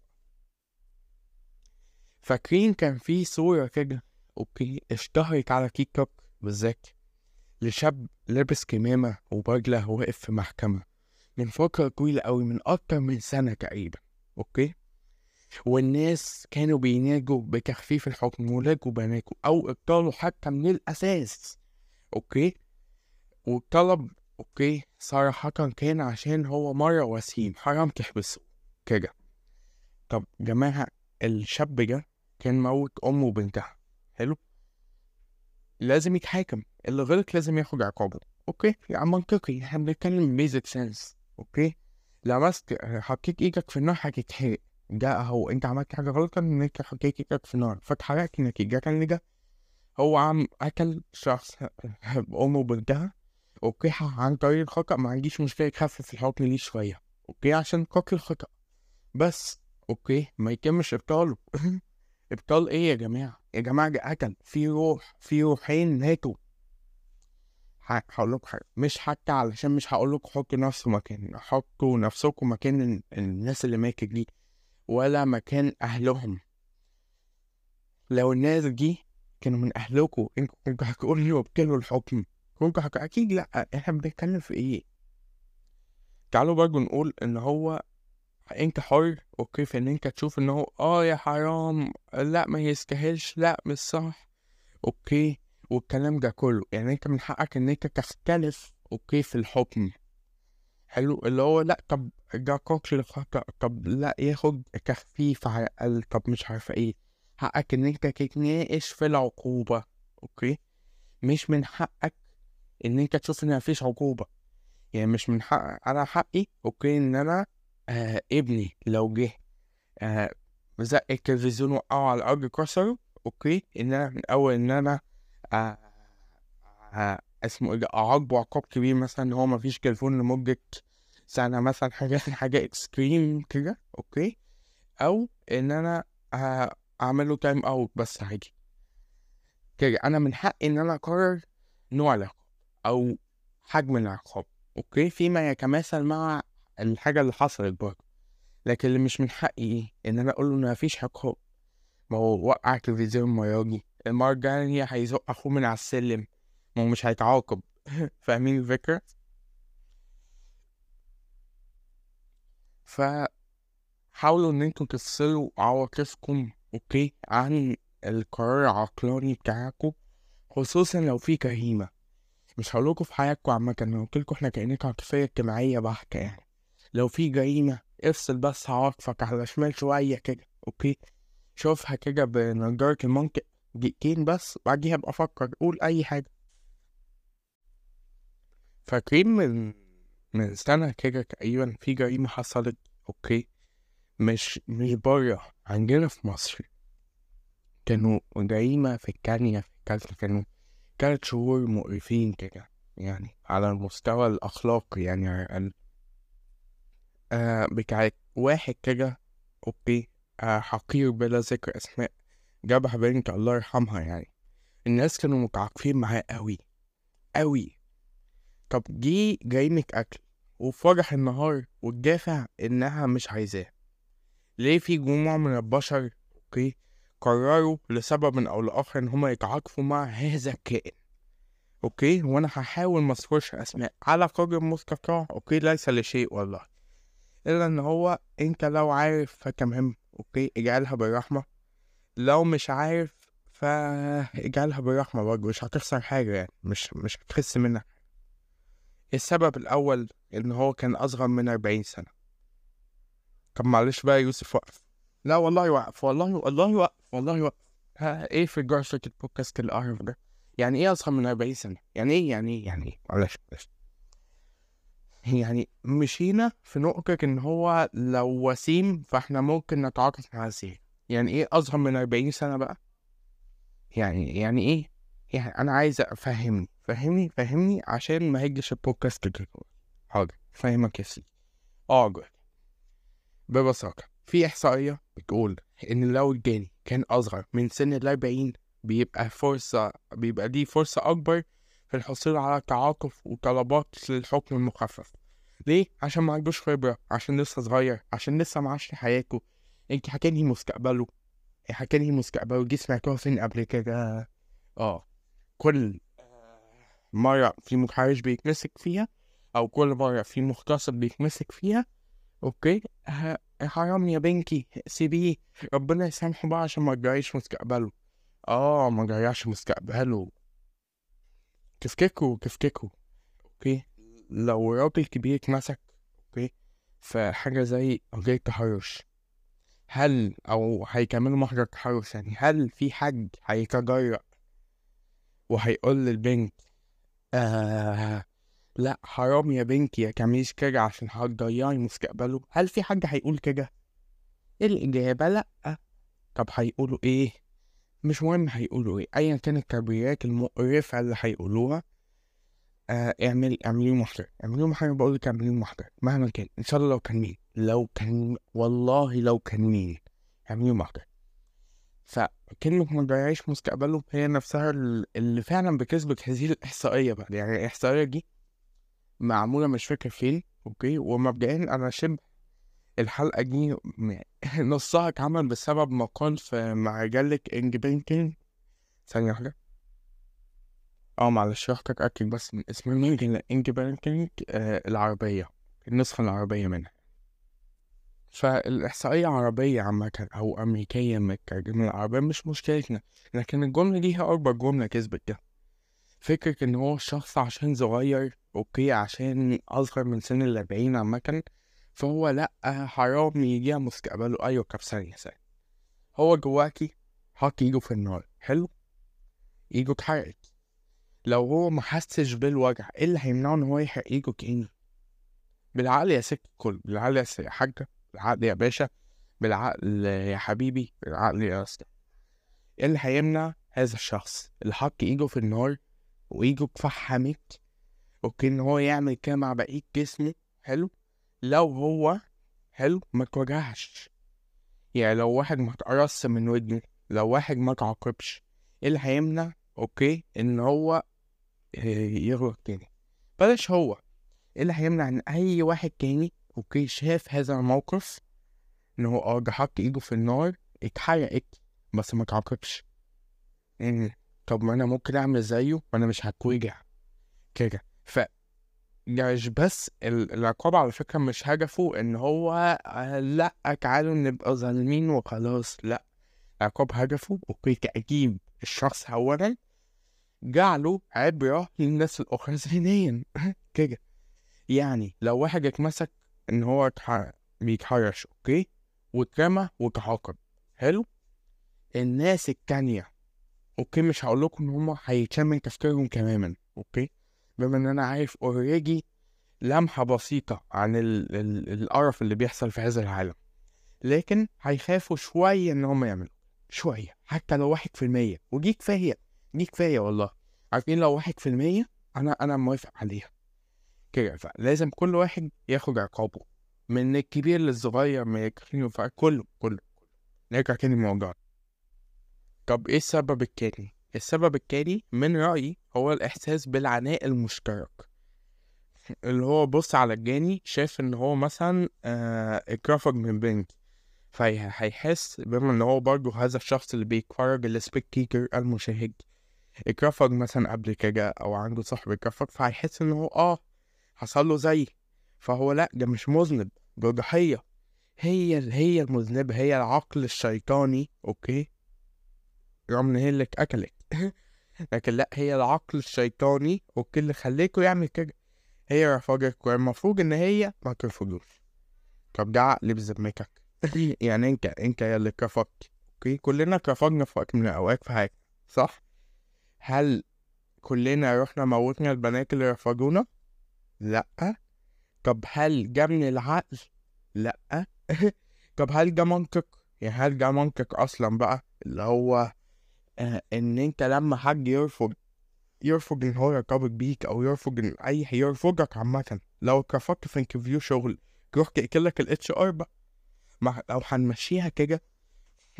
فاكرين كان في صورة كده؟ okay اشتهرت على تيك توك بالذات. لشاب لابس كمامة وبدلة واقف في محكمة. من فترة طويلة أوي من أكتر من سنة تقريبا. okay؟ والناس كانوا بينادوا بتخفيف الحكم ونادوا بناكوا أو إبطاله حتى من الأساس. okay؟ والطلب okay صراحة كان عشان هو مرة وسيم حرام تحبسه. كده. طب جماعة الشاب ده كان موت أم وبنتها. حلو؟ لازم يتحاكم. اللي غلط لازم ياخد عقابه. okay؟ يعني منطقي. إحنا بنتكلم basic sense okay؟ لمست حطيت إيدك في النار هتتحرق. ده أهو. أنت عملت حاجة غلط أنت حطيت إيدك في النار. فاتحرقت كان ده هو عم أكل شخص أم وبنتها. okay؟ عن طريق الخطأ. ما عنديش مشكلة. يخفف الحكم ليه شوية. okay؟ عشان قتل الخطأ. بس. okay. ما يتمش إبطاله. إبطال إيه يا جماعة؟ يا جماعة ده قتل. في روح. في روحين ماتوا. هقول لكم حاجة. مش حتى علشان مش هقول لكم حطوا نفسه مكان حطوا نفسكم مكان الناس اللي ماتت دي ولا مكان أهلهم. لو الناس دي كانوا من أهلكم أنتوا كنتوا هتقولوا لي وابتلوا الحكم. كنتوا هك... أكيد لأ. إحنا بنتكلم في إيه؟ تعالوا برضه نقول إن هو أنت حر okay في إن أنت تشوف إن هو آه يا حرام لأ ما يستاهلش لأ مش صح okay والكلام ده كله. يعني أنت من حقك إن أنت تختلف okay في الحكم. حلو؟ اللي هو لأ طب ده خطأ طب لأ ياخد تخفيف على الأقل طب مش عارفة إيه. حقك إن أنت تتناقش في العقوبة okay؟ مش من حقك إن أنت تشوف إن مفيش عقوبة. يعني مش من حق أنا حقي okay إن أنا آه ابني لو جه آه زق التلفزيون وقعه على الأرض كسره okay؟ إن أنا من أول إن أنا آه آه اسمه إيه أعاقبه عقاب كبير مثلا إن هو مفيش تليفون لمدة سنة مثلا حاجة حاجة extreme كده okay؟ أو إن أنا آه اعمل له time out بس عادي. كده أنا من حقي إن أنا أقرر نوع العقاب أو حجم العقاب okay؟ فيما يتماثل مع الحاجة اللي حصلت برضه. لكن اللي مش من حقي إيه إن أنا أقول له إن مفيش عقاب ما هو وقع التلفزيون المرة دي المرة الجاية هيزق أخوه من على السلم. ما هو مش هيتعاقب. فاهمين الفكرة؟ ف حاولوا إن أنتوا تفصلوا عواطفكم okay عن القرار العقلاني بتاعكم خصوصا لو في جريمة مش هقولكوا في حياتكم عامة لو قلتلكوا إحنا كائنات عاطفية اجتماعية بحتة يعني. لو في جريمة افصل بس عواطفك على شمال شوية كده okay؟ شوفها كده بنضارة المنطق دقيقتين بس وبعديها أبقى أفكر قول أي حاجة. فاكرين من من سنة كده تقريبا في جريمة حصلت أوكي؟ مش مش برا عندنا في مصر. كانوا جريمة في الكانيا في الكالتة كانوا تلات شهور مقرفين كده يعني على المستوى الأخلاقي يعني على الأقل. آه بتاعت واحد كده okay آه حقير بلا ذكر أسماء. جابها بنت الله يرحمها يعني. الناس كانوا متعاطفين معاه أوي أوي. طب دي جريمة أكل وف وضح النهار والدافع إنها مش عايزاه. ليه في جموع من البشر okay قرروا لسبب أو لآخر إن هما يتعاطفوا مع هذا الكائن. okay وأنا هحاول مذكرش أسماء. على قدر المستطاع okay ليس لشيء والله. إلا إن هو أنت لو عارف فتمام أوكي؟ اجعلها بالرحمة. لو مش عارف فاجعلها بالرحمة برضه مش هتخسر حاجة يعني مش مش هتخس منك السبب الأول إن هو كان أصغر من أربعين سنة. طب معلش بقى يوسف وقف. لا والله وقف والله والله وقف والله وقف. ها إيه في جرسة البودكاست القرف ده؟ يعني إيه أصغر من 40 سنة؟ يعني إيه؟ يعني إيه؟ يعني إيه؟ معلش معلش. يعني مشينا في نقطة إن هو لو وسيم فإحنا ممكن نتعاطف مع وسيم. يعني إيه أصغر من 40 سنة بقى؟ يعني يعني إيه؟ يعني أنا عايز أفهمني فهمني فهمني عشان ما هيجيش البودكاست كده. حاضر فاهمك يا سيدي. اقعد ببساطة في إحصائية بتقول إن لو الجاني كان أصغر من سن الأربعين بيبقى فرصة بيبقى دي فرصة أكبر في الحصول على تعاطف وطلبات للحكم المخفف. ليه؟ عشان ما عندوش خبرة عشان لسه صغير عشان لسه معاش حياته. انت حكاني مستقبله. حكاني مستقبله دي سمعتوها فين قبل كده؟ آه. كل مرة في محارش بيتمسك فيها أو كل مرة في مغتصب بيتمسك فيها أوكي؟ ه- حرام يا بنتي سيبيه. ربنا يسامحه بقى عشان ما تضيعيش مستقبله. آه ما تضيعش مستقبله. تفتكروا تفتكروا okay؟ لو راجل كبير اتمسك okay؟ في حاجة زي قضية تحرش. هل أو هيكملوا محضر تحرش يعني هل في حد هيتجرأ وهيقول للبنت آه لأ حرام يا بنتي يا تعمليش كده عشان هتضيعي مستقبله؟ هل في حد هيقول كده؟ الإجابة لأ. طب هيقولوا إيه؟ مش مهم هيقولوا إيه أيا كانت التبريرات المقرفة اللي هيقولوها آه اعمل اعمليه محضر اعمليه محضر بقول لك اعمليه محضر مهما كان. إن شاء الله لو كان مين لو كان والله لو كان مين اعمليه محضر فكلمة ما تضيعيش مستقبله. هي نفسها ال- اللي فعلا بتثبت هذه الإحصائية بقى. يعني الإحصائية دي معمولة مش فاكر فين. أوكي؟ ومبدئيا أنا شبه الحلقة دي نصها اتعمل بسبب مقال في مجلة Independent ثانية واحدة. آه معلش رحت اتأكد بس من اسم المجلة Independent آه العربية النسخة العربية منها. فالإحصائية عربية عامة أو أمريكية مترجمة العربية مش مشكلتنا لكن الجملة دي هي أكبر جملة كسبت ده. فكرة إن هو الشخص عشان صغير okay عشان أصغر من سن الأربعين عامة فهو لأ حرام يجيها مستقبله. أيوة طب ثانية ثانية. هو جواكي حط إيده في النار. حلو؟ إيده اتحرقت. لو هو محسش بالوجع إيه اللي هيمنعه إن هو يحرق إيده تاني؟ بالعقل يا ست الكل بالعقل يا حاجة بالعقل يا باشا بالعقل يا حبيبي بالعقل يا أسطى إيه اللي هيمنع؟ هذا الشخص اللي حط إيده في النار وإيده اتفحمت okay إن هو يعمل كده مع بقية جسمه حلو؟ لو هو حلو ما اتوجعش. يعني لو واحد ما اتقرص من ودنه لو واحد ما إيه اللي هيمنع؟ okay إن هو آه، يغلط تاني. بلاش هو. إيه اللي هيمنع إن أي واحد تاني okay شاف هذا الموقف إن هو آه ده حط إيده في النار اتحرقت بس ما اتعاقبش. مم. طب ما أنا ممكن أعمل زيه وأنا مش هتوجع. كده. ف مش بس ال- العقاب على فكرة مش هدفه إن هو آه، لأ تعالوا نبقى ظالمين وخلاص. لأ. العقاب هدفه okay تأديب الشخص اولا جعله عبرة للناس الأخرى ذهنيا. كده. يعني لو واحد اتمسك إن هو بيتحرش okay؟ واترمى واتعاقب حلو؟ الناس التانية okay؟ مش هقول لكم إن هم هيتشال من تفكيرهم تماما okay؟ بما إن أنا عارف already لمحة بسيطة عن ال ال القرف اللي بيحصل في هذا العالم. لكن هيخافوا شوية إن هم يعملوا. شوية. حتى لو واحد في المية. ودي كفاية. دي كفاية والله. عارفين لو واحد في المية أنا أنا موافق عليها. كده فلازم كل واحد ياخد عقابه. من الكبير للصغير من الكبير كله كله. نرجع تاني لموضوعنا طب إيه السبب التاني؟ السبب التاني من رأيي هو الإحساس بالعناء المشترك. اللي هو بص على الجاني شايف إن هو مثلا آه اترفض من بنك فهيحس بما إن هو برضه هذا الشخص اللي بيتفرج السبكتيتر المشاهد. اترفض مثلا قبل كده أو عنده صاحب اترفض فهيحس إن هو آه حصل له زي. فهو لأ ده مش مذنب ده ضحية. هي هي المذنبة هي العقل الشيطاني okay؟ رغم إن هي اللي لكن لأ هي العقل الشيطاني okay اللي خلته يعمل كده. هي رفضت والمفروض إن هي ما ترفضوش. طب ده عقل بذمتك. يعني أنت أنت يا اللي اترفضت okay؟ كلنا اترفضنا في وقت من الأوقات في حاجة صح؟ هل كلنا رحنا موتنا البنات اللي رفضونا؟ لأ. طب هل ده من العقل؟ لأ. طب هل ده منطق؟ يعني هل ده منطق أصلا بقى اللي هو آه إن أنت لما حد يرفض يرفض إن هو يرتبط بيك أو يرفض إن أي يرفضك عامة. لو اترفضت في interview شغل تروح تقتل لك ال HR بقى. ما لو هنمشيها كده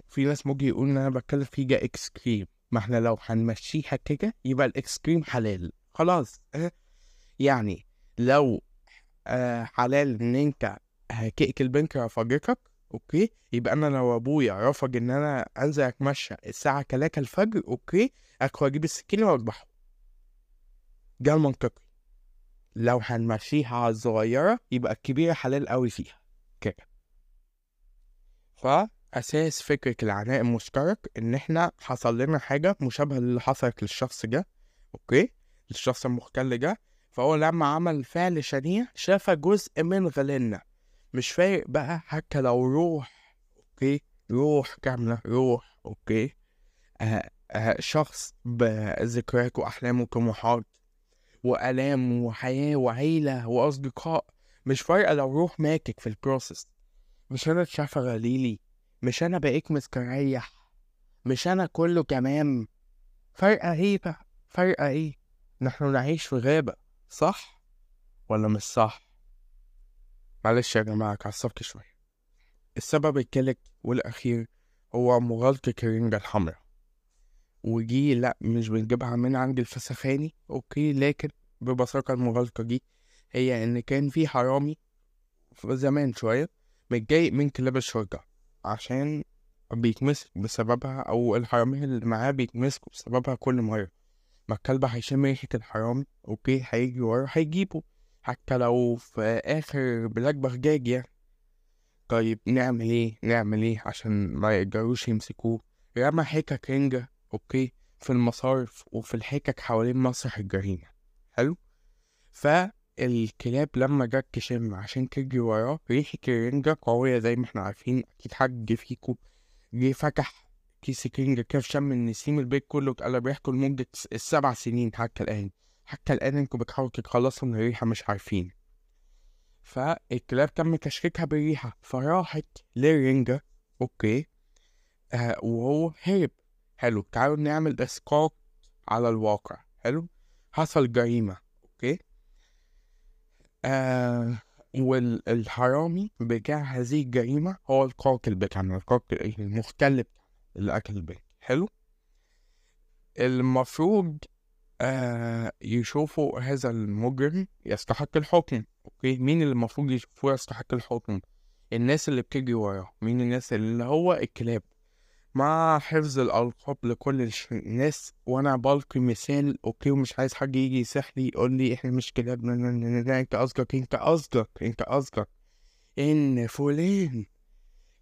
في ناس ممكن يقول إن أنا بتكلم في ده extreme ما إحنا لو هنمشيها كده يبقى ال extreme حلال. خلاص. آه. يعني لو آه حلال إن أنت هتقتل بنت رفضتك okay؟ يبقى أنا لو أبويا رفض إن أنا أنزل أتمشى الساعة 3 الفجر okay؟ أقوم أجيب السكينة وأذبحه. ده المنطقي. لو هنمشيها على الصغيرة يبقى الكبيرة حلال قوي فيها. كده فاساس فكرة العناء المشترك إن إحنا حصل لنا حاجة مشابهة للي حصلت للشخص ده okay؟ للشخص المختل ده. فهو لما عمل فعل شنيع شاف جزء من غلنا مش فارق بقى حتى لو روح okay؟ روح كاملة روح okay؟ آه آه شخص بذكريات واحلام وطموحات وألام وحياة وعيلة وأصدقاء. مش فارقة لو روح ماتت في ال process مش أنا اتشفى غليلي. مش أنا بقيت مستريح مش أنا كله تمام. فارقة إيه بقى؟ فارقة إيه؟ نحن نعيش في غابة صح ولا مش صح؟ معلش يا جماعة اتعصبت شوية. السبب التالت والأخير هو مغالطة الرنجة الحمراء. ودي لأ مش بنجيبها من عند الفسخاني okay لكن ببساطة المغالطة دي هي إن كان في حرامي في زمان شوية متضايق من كلاب الشرطة. عشان بيتمسك بسببها أو الحرامية اللي معاه بيتمسكوا بسببها كل مرة ما الكلب هيشم ريحة الحرامي okay هيجي ورا هيجيبه. حتى لو في آخر بلاد بغداد يعني. طيب نعمل إيه؟ نعمل إيه عشان ما يقدروش يمسكوه؟ رمى حتت رنجة okay في المصارف وفي الحتت حوالين مسرح الجريمة. حلو؟ فالكلاب لما جت تشم عشان تجري وراه ريحة الرنجة قوية زي ما إحنا عارفين أكيد حد فيكو جه فتح كيس الرنجة كده شم النسيم البيت كله اتقلب ريحته لمدة السبع سنين حتى الآن. حتى الآن أنتوا بتحاولوا تتخلصوا من الريحة مش عارفين. فالكلاب تم تشتيتها بالريحة فراحت للرنجة okay آه وهو هرب. حلو تعالوا نعمل إسقاط على الواقع. حلو حصل جريمة okay. آه والحرامي بتاع هذه الجريمة هو القاتل بتاعنا القاتل المختل بتاعنا اللي أكل البنت حلو؟ المفروض آه يشوفوا هذا المجرم يستحق الحكم. okay؟ مين اللي المفروض يشوفوه يستحق الحكم؟ الناس اللي بتجري وراه. مين الناس اللي هو الكلاب؟ مع حفظ الألقاب لكل الناس وأنا بلقي مثال okay ومش عايز حد يجي يصح لي يقول لي إحنا مش كلاب لا- لا- لا- لا، أنت قصدك أنت قصدك أنت قصدك. إن فلان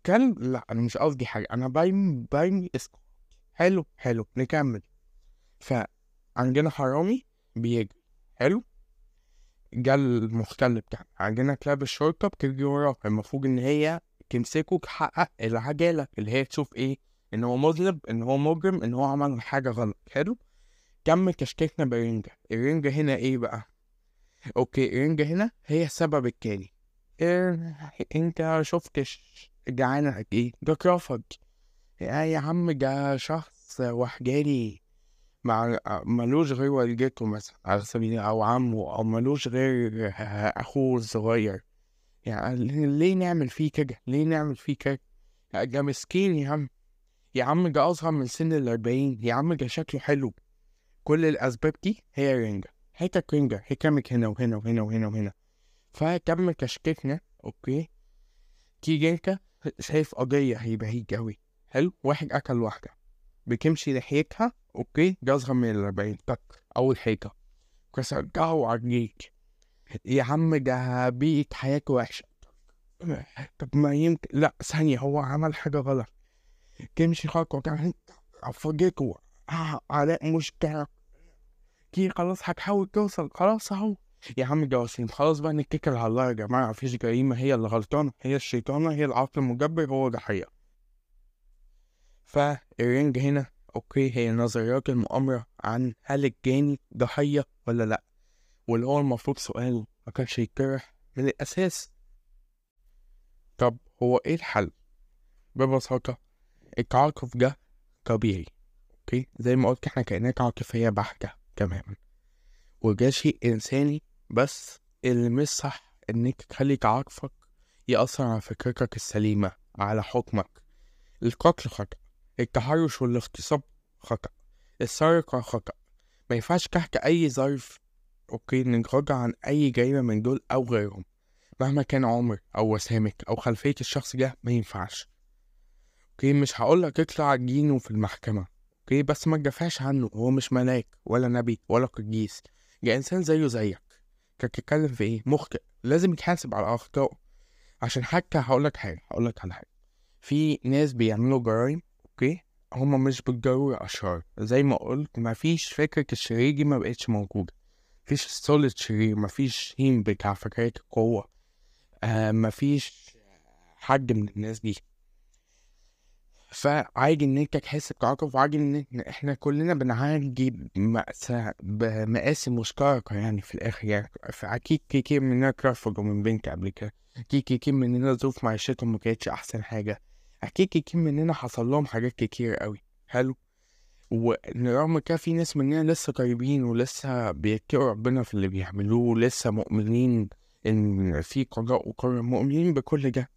كلب لا أنا مش قصدي حاجة أنا برمي برمي اسكت حلو حلو نكمل. فعندنا حرامي بيجري. حلو. جه المختل بتاعنا. عندنا كلاب الشرطة بتجري وراه المفروض إن هي تمسكه تحقق العجالة اللي هي تشوف إيه؟ إن هو مذنب إن هو مجرم إن هو عمل حاجة غلط. حلو؟ كمل تشكيكنا برنجة الرنجة هنا إيه بقى؟ أوكي الرنجة هنا هي السبب التاني. إيه أنت شفتش جعانة قد إيه ده اترفض يا عم ده شخص وحجاني مع ملوش غير والدته مثلا على سبيل أو عمه أو ملوش غير أخوه الصغير. يعني ليه نعمل فيه كده؟ ليه نعمل فيه كده؟ ده مسكين يا عم. يا عم ده أصغر من سن الأربعين يا عم ده شكله حلو. كل الأسباب دي هي رنجة حتة رنجة هي كامك هنا وهنا وهنا وهنا وهنا. فتم تشكيكنا أوكي؟ تيجي أنت شايف قضية هي بعيد أوي. حلو؟ واحد أكل واحدة. بتمشي ناحيتها أوكي؟ ده أصغر من الأربعين. تك أول حاجة كسرجعه عليك يا عم ده بيئة حياته وحشة. طب ما يمكن لا ثانية هو عمل حاجة غلط. خطوة كمان أفرجيته آه على مشكلة كي خلاص هتحاول توصل خلاص أهو. يا عم ده وسيم خلاص بقى نتكل على الله يا جماعة. مفيش جريمة هي اللي غلطانة هي الشيطانة هي العقل المجبر هو ضحية فالرنجة هنا okay هي نظريات المؤامرة عن هل الجاني ضحية ولا لأ. واللي هو المفروض سؤال ما كانش يتطرح من الأساس. طب هو إيه الحل؟ ببساطة التعاطف ده طبيعي okay؟ زي ما قلت إحنا كائنات عاطفية بحتة تماما. وده شيء إنساني بس اللي مش صح إنك تخلي تعاطفك يأثر على فكرتك السليمة على حكمك. القتل خطأ التحرش والاغتصاب خطأ السرقة خطأ. ما ينفعش تحت أي ظرف okay؟ نتراجع عن أي جريمة من دول أو غيرهم. مهما كان عمر أو وسامة أو خلفية الشخص ده ما ينفعش. okay مش هقولك اطلع دينه في المحكمة okay؟ بس ما تدافعش عنه هو مش ملاك ولا نبي ولا قديس ده إنسان زيه زيك. كان بتتكلم في إيه؟ مخطئ لازم يتحاسب على أخطائه. عشان حتى هقولك حاجة هقولك على حاجة. في ناس بيعملوا جرايم okay؟ هما مش بالضرورة أشرار. زي ما قلت مفيش فكرة الشرير دي ما بقتش موجودة. مفيش solid شرير مفيش هيم بتاع فكرة القوة آه مفيش حد من الناس دي. فعادي إن أنت تحس بتعاطف وعادي إن إحنا كلنا بنعاني بمأساة بمآسي مشتركة يعني في الآخر يعني. فأكيد كتير مننا اترفضوا من بنت قبل كده. أكيد كتير مننا ظروف معيشتهم ما كانتش أحسن حاجة. أكيد كتير مننا حصل لهم حاجات كتير قوي حلو. ورغم كده في ناس مننا لسه طيبين ولسه بيتقوا ربنا في اللي بيعملوه ولسه مؤمنين إن في قضاء وقدر مؤمنين بكل ده.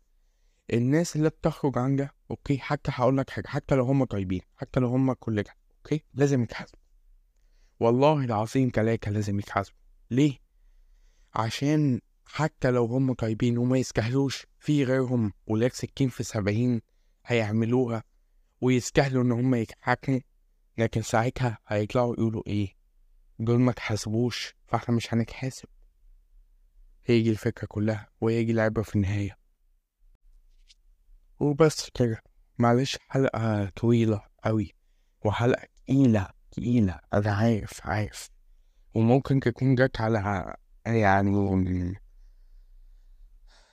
الناس اللي بتخرج عن ده okay؟ حتى هقول لك حاجة حتى لو هم طيبين حتى لو هم كل ده okay؟ لازم يتحاسبوا. والله العظيم تلاته لازم يتحاسبوا. ليه؟ عشان حتى لو هم طيبين وما يستاهلوش في غيرهم ولاد ستين في سبعين هيعملوها ويستاهلوا إن هم يتحاكموا. لكن ساعتها هيطلعوا يقولوا إيه؟ دول ما تحاسبوش فإحنا مش هنتحاسب. هي دي الفكرة كلها وهي دي العبرة في النهاية. وبس كده. معلش حلقة طويلة أوي وحلقة تقيلة تقيلة. أنا عارف عارف. وممكن تكون جت على يعني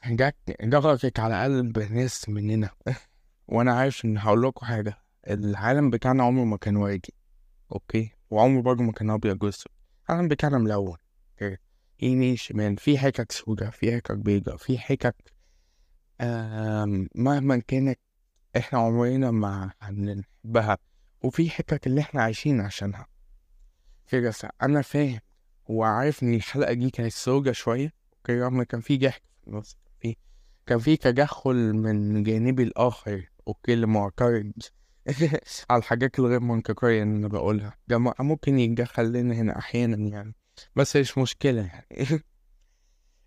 جت ضغطت على قلب ناس مننا. وأنا عارف إن هقول لكم حاجة. العالم بتاعنا عمره ما كان وردي okay؟ وعمره برضه ما كان أبيض وأسود. العالم بتاعنا ملون. okay؟ يمين شمال. في حتت سودا في حتت بيضا في حتت مهما كانت إحنا عمرنا ما هنحبها وفي حتت اللي إحنا عايشين عشانها. كده فأنا فاهم وعارف إن الحلقة دي كانت سودا شوية okay رغم كان في ضحك في النص في كان في تدخل من جانبي الآخر okay اللي معترض على الحاجات الغير منطقية اللي أنا بقولها. ده ممكن يتدخل لنا هنا أحيانا يعني بس مش مشكلة يعني.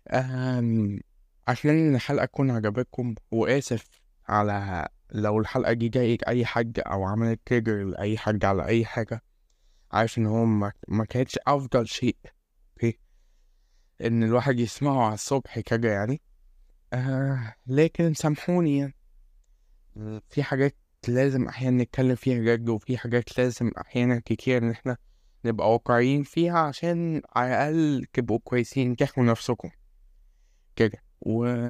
عشان الحلقة تكون عجبتكم وآسف على لو الحلقة دي ضايقت أي حد أو عملت trigger لأي حد على أي حاجة عارف إن هو ما, كانتش أفضل شيء أوكي؟ إن الواحد يسمعه على الصبح كده يعني. آه لكن سامحوني يعني. في حاجات لازم أحيانا نتكلم فيها جد وفي حاجات لازم أحيانا كتير إن إحنا نبقى واقعيين فيها عشان على الأقل تبقوا كويسين تحموا نفسكم. كده. و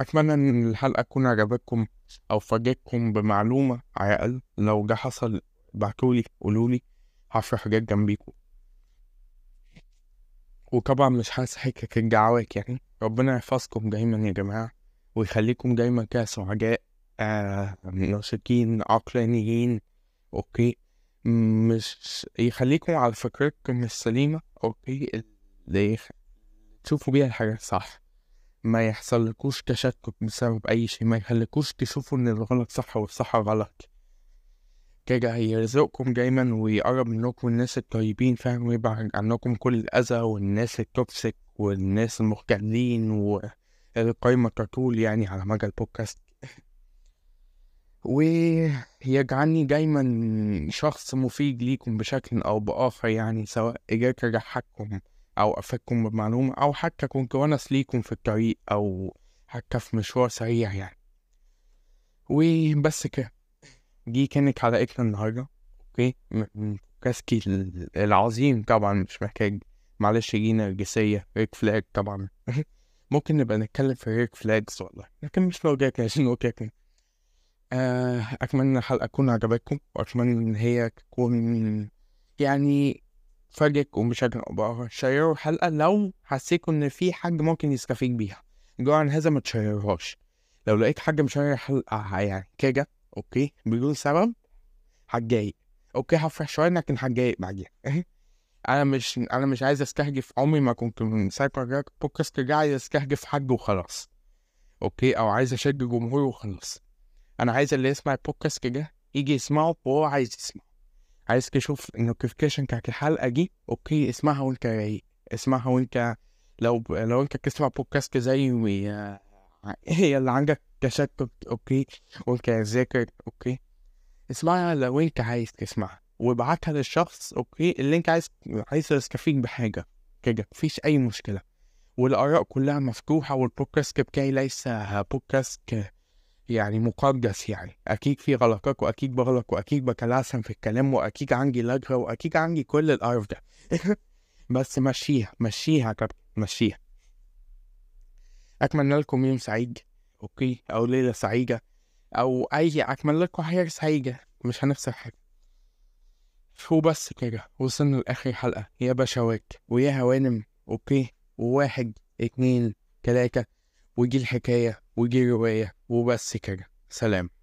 أتمنى إن الحلقة تكون عجبتكم أو فاجئتكم بمعلومة على الأقل. لو ده حصل بعتولي قولولي. هفرح حاجات جنبيكم. وطبعا مش هنسى حكاية الدعوات يعني. ربنا يحفظكم دايما يا جماعة ويخليكم دايما كده سعداء آه ناشطين عقلانيين okay. مش يخليكم على فكرتكم السليمة okay. اللي. تشوفوا بيها الحاجة صح ما يحصلكوش تشتت بسبب أي شيء ما يخليكوش تشوفوا إن الغلط صح والصح غلط. كده هيرزقكم دايما ويقرب منكم الناس الطيبين فاهم؟ ويبعد عنكم كل الأذى والناس التوكسيك والناس المختلين والقايمة كطول يعني على مجال البودكاست. ويجعلني دايما شخص مفيد ليكم بشكل أو بآخر يعني سواء إجاك رجحكم أو أفدكم بمعلومة أو حتى كنت ونس ليكم في الطريق أو حتى في مشوار سريع يعني. وبس كده. دي كانت حلقتنا النهاردة okay؟ من كاسكي العظيم طبعا مش محتاج. معلش جينا نرجسية red flag طبعا. ممكن نبقى نتكلم في red flags والله. لكن مش موجود عشان okay آه، أتمنى الحلقة تكون عجبتكم وأتمنى إن هي تكون يعني فاجئكم بشكل أو بآخر شيروا الحلقة لو حسيتوا إن في حد ممكن يستفيد بيها. جو عن هذا ما تشيرهاش لو لقيت حد مشير الحلقة يعني كده okay؟ بدون سبب هتضايق. okay هفرح شوية لكن هتضايق بعدين أنا مش أنا مش عايز أستهدف عمري ما كنت من ساعة ما بودكاست كده عايز أستهدف حد وخلاص. okay؟ أو عايز أشد جمهور وخلاص. أنا عايز اللي يسمع البودكاست كده يجي يسمعه وهو عايز يسمع عايز تشوف ال notification الحلقة دي okay اسمعها وأنت رايق. اسمعها وأنت لو لو أنت بتسمع بودكاست زي هي اللي عندك تشتت okay وأنت ذاكر okay. اسمعها لو أنت عايز تسمعها. وابعتها للشخص okay اللي أنت عايز عايز تستفيد بحاجة. كده مفيش أي مشكلة. والآراء كلها مفتوحة والبودكاست بتاعي ليس بودكاست يعني مقدس يعني. أكيد في غلطات وأكيد بغلط وأكيد بتلعثم في الكلام وأكيد عندي لدغة وأكيد عندي كل القرف ده بس مشيها مشيها كابتن مشيها. أتمنى لكم يوم سعيد. okay؟ أو ليلة سعيدة. أو أي أتمنى لكم حياة سعيدة. مش هنخسر حاجة. وبس كده. وصلنا لآخر حلقة. يا بشوات ويا هوانم. okay؟ وواحد اتنين تلاتة. ودي الحكاية ودي رواية وبس كده. سلام.